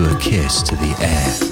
Walking to the street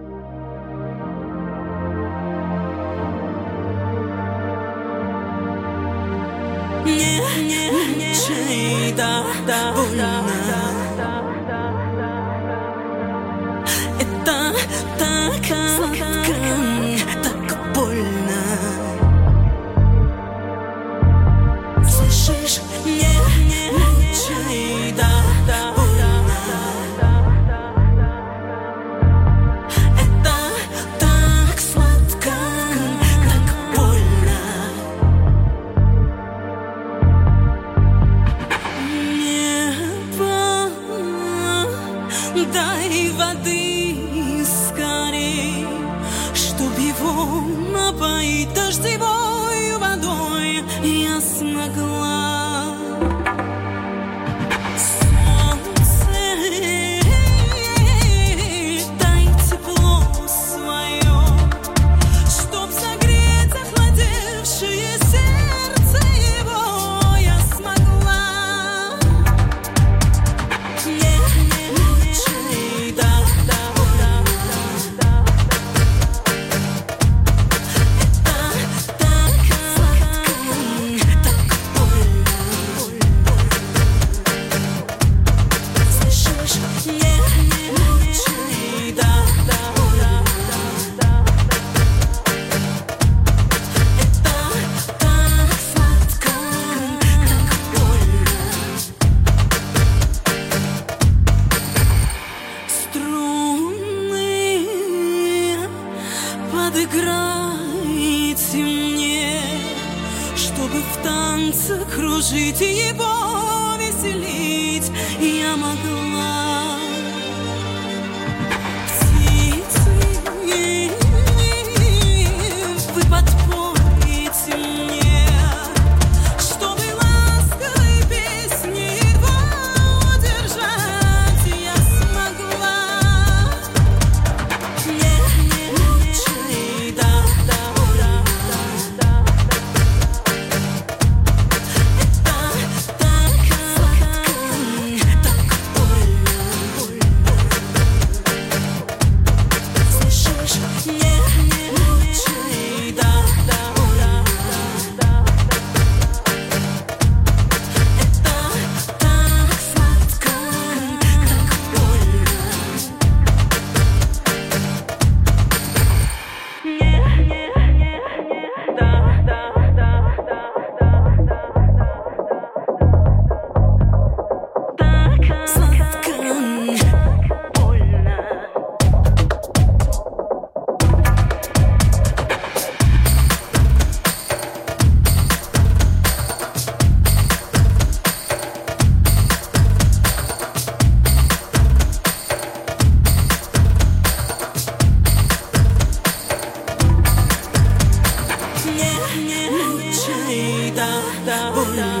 da, da, da.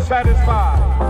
satisfied.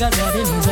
Ba ma ga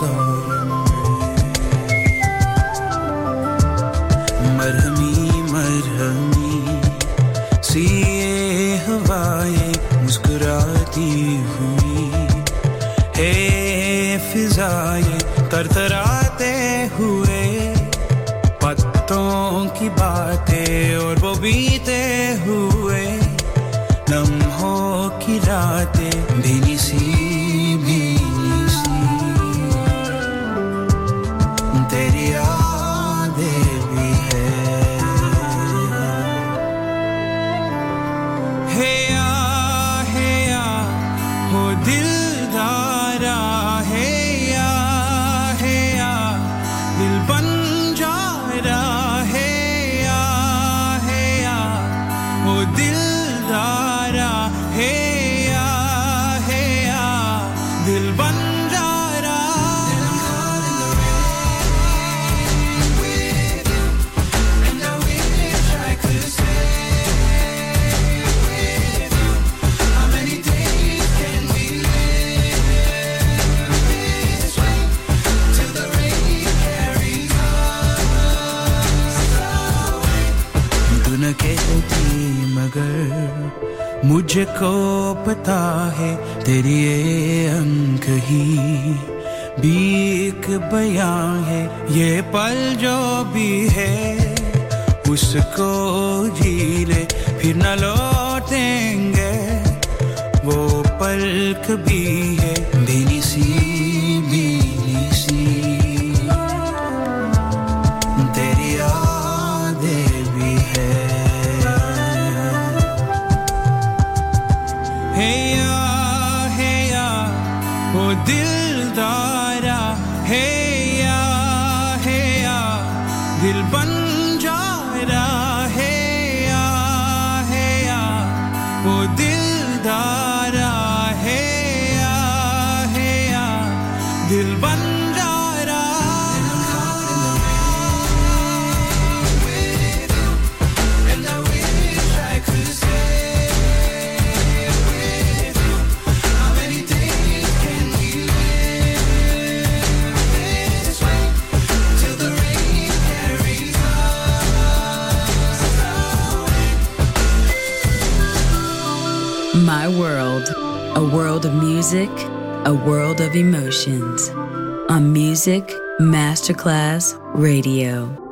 the मुझको पता है तेरी ये अंक ही भी एक बया है, ये पल जो भी है, उसको जी ले फिर न लौटेंगे, वो पल कभी Masterclass Radio.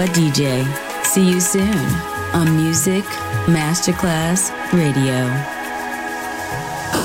Papa DJ. See you soon on Music Masterclass Radio.